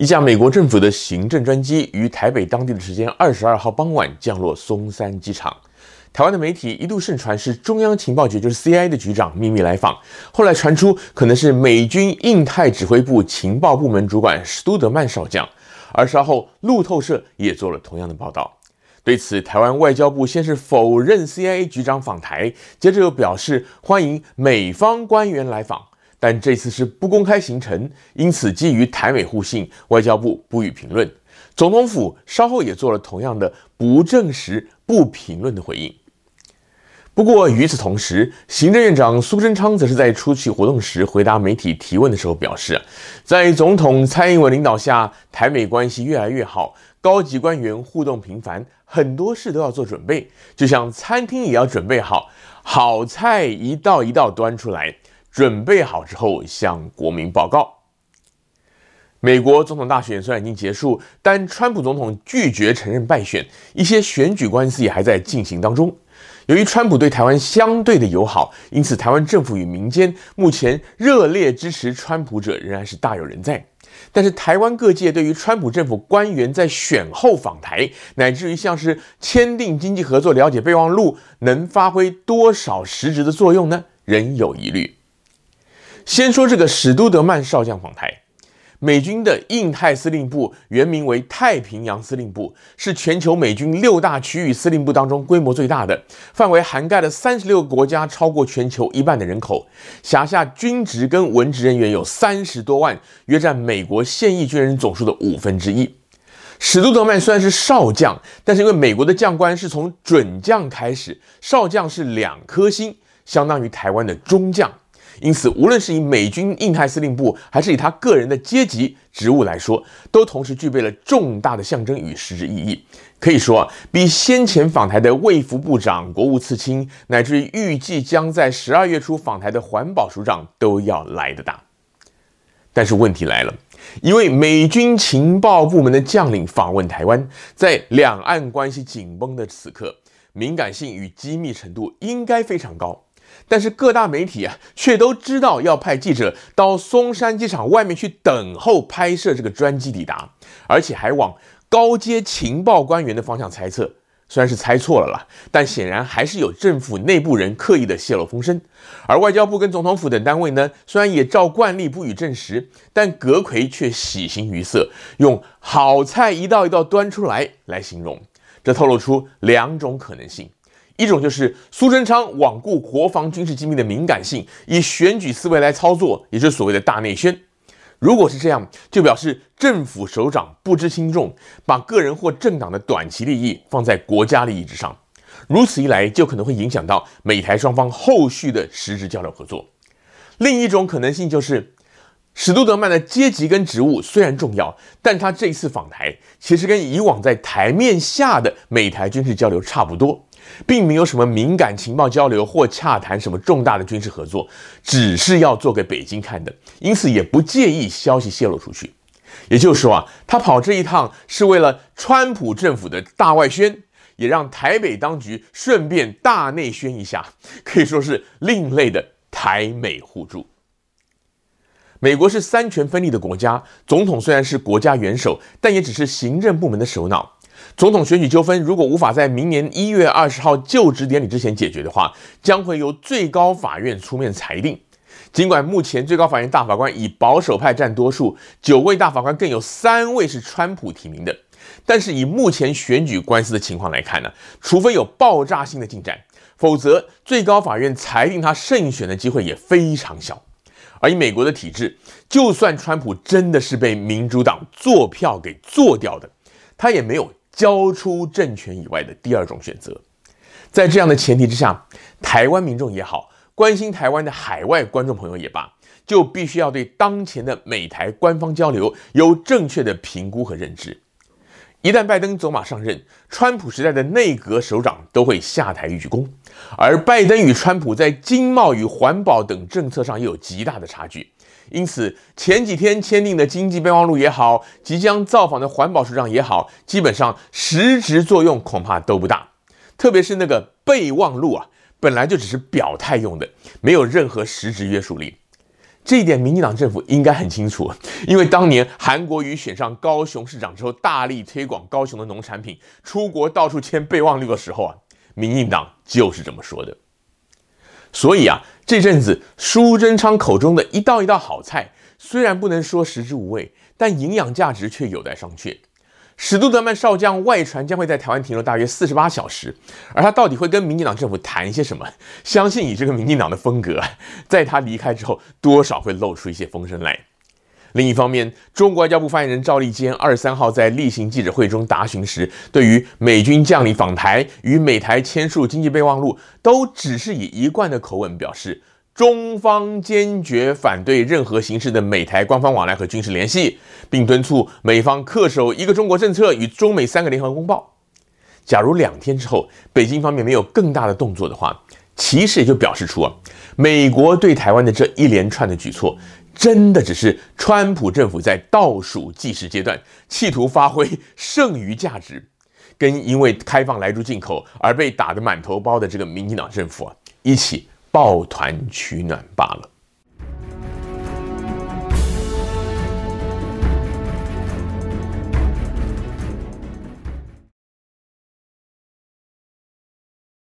一架美国政府的行政专机于台北当地的时间二十二号傍晚降落松山机场。台湾的媒体一度盛传是中央情报局，就是 CIA 的局长秘密来访，后来传出可能是美军印太指挥部情报部门主管史都德曼少将。而稍后路透社也做了同样的报道。对此，台湾外交部先是否认 CIA 局长访台，接着又表示欢迎美方官员来访。但这次是不公开行程，因此基于台美互信，外交部不予评论。总统府稍后也做了同样的不证实、不评论的回应。不过与此同时，行政院长苏贞昌则是在出席活动时回答媒体提问的时候表示，在总统蔡英文领导下，台美关系越来越好，高级官员互动频繁，很多事都要做准备，就像餐厅也要准备好，好菜一道一道端出来。准备好之后向国民报告。美国总统大选虽然已经结束，但川普总统拒绝承认败选，一些选举官司也还在进行当中。由于川普对台湾相对的友好，因此台湾政府与民间目前热烈支持川普者仍然是大有人在。但是台湾各界对于川普政府官员在选后访台，乃至于像是签订经济合作了解备忘录，能发挥多少实质的作用呢？仍有疑虑。先说这个史都德曼少将访台，美军的印太司令部原名为太平洋司令部，是全球美军六大区域司令部当中规模最大的，范围涵盖了三十六个国家，超过全球一半的人口，辖下军职跟文职人员有三十多万，约占美国现役军人总数的五分之一。史都德曼虽然是少将，但是因为美国的将官是从准将开始，少将是两颗星，相当于台湾的中将。因此，无论是以美军印太司令部，还是以他个人的阶级职务来说，都同时具备了重大的象征与实质意义。可以说，比先前访台的卫福部长、国务次卿，乃至于预计将在十二月初访台的环保署长都要来得大。但是问题来了，一位美军情报部门的将领访问台湾，在两岸关系紧绷的此刻，敏感性与机密程度应该非常高。但是各大媒体啊，却都知道要派记者到松山机场外面去等候拍摄这个专机抵达，而且还往高阶情报官员的方向猜测。虽然是猜错了啦，但显然还是有政府内部人刻意的泄露风声。而外交部跟总统府等单位呢，虽然也照惯例不予证实，但阁揆却喜形于色，用“好菜一道一道端出来”来形容，这透露出两种可能性。一种就是苏贞昌罔顾国防军事机密的敏感性，以选举思维来操作，也就是所谓的大内宣。如果是这样，就表示政府首长不知轻重，把个人或政党的短期利益放在国家利益之上。如此一来，就可能会影响到美台双方后续的实质交流合作。另一种可能性就是，史都德曼的阶级跟职务虽然重要，但他这次访台其实跟以往在台面下的美台军事交流差不多。并没有什么敏感情报交流或洽谈什么重大的军事合作，只是要做给北京看的，因此也不介意消息泄露出去。也就是说啊，他跑这一趟是为了川普政府的大外宣，也让台北当局顺便大内宣一下，可以说是另类的台美互助。美国是三权分立的国家，总统虽然是国家元首，但也只是行政部门的首脑。总统选举纠纷如果无法在明年一月二十号就职典礼之前解决的话，将会由最高法院出面裁定。尽管目前最高法院大法官以保守派占多数，九位大法官更有三位是川普提名的，但是以目前选举官司的情况来看呢，除非有爆炸性的进展，否则最高法院裁定他胜选的机会也非常小。而以美国的体制，就算川普真的是被民主党做票给做掉的，他也没有。交出政权以外的第二种选择，在这样的前提之下，台湾民众也好，关心台湾的海外观众朋友也罢，就必须要对当前的美台官方交流有正确的评估和认知。一旦拜登走马上任，川普时代的内阁首长都会下台一鞠躬，而拜登与川普在经贸与环保等政策上也有极大的差距。因此，前几天签订的经济备忘录也好，即将造访的环保首长也好，基本上实质作用恐怕都不大。特别是那个备忘录啊，本来就只是表态用的，没有任何实质约束力。这一点民进党政府应该很清楚，因为当年韩国瑜选上高雄市长之后，大力推广高雄的农产品，出国到处签备忘录的时候啊，民进党就是这么说的。所以啊，这阵子苏贞昌口中的一道一道好菜，虽然不能说食之无味，但营养价值却有待商榷。史杜德曼少将外传将会在台湾停留大约四十八小时，而他到底会跟民进党政府谈一些什么？相信以这个民进党的风格，在他离开之后，多少会露出一些风声来。另一方面，中国外交部发言人赵立坚二十三号在例行记者会中答询时，对于美军将领访台与美台签署经济备忘录，都只是以一贯的口吻表示。中方坚决反对任何形式的美台官方往来和军事联系，并敦促美方恪守一个中国政策与中美三个联合公报。假如两天之后北京方面没有更大的动作的话，其实也就表示出啊，美国对台湾的这一连串的举措，真的只是川普政府在倒数计时阶段，企图发挥剩余价值，跟因为开放莱猪进口而被打得满头包的这个民进党政府啊一起。抱团取暖罢了。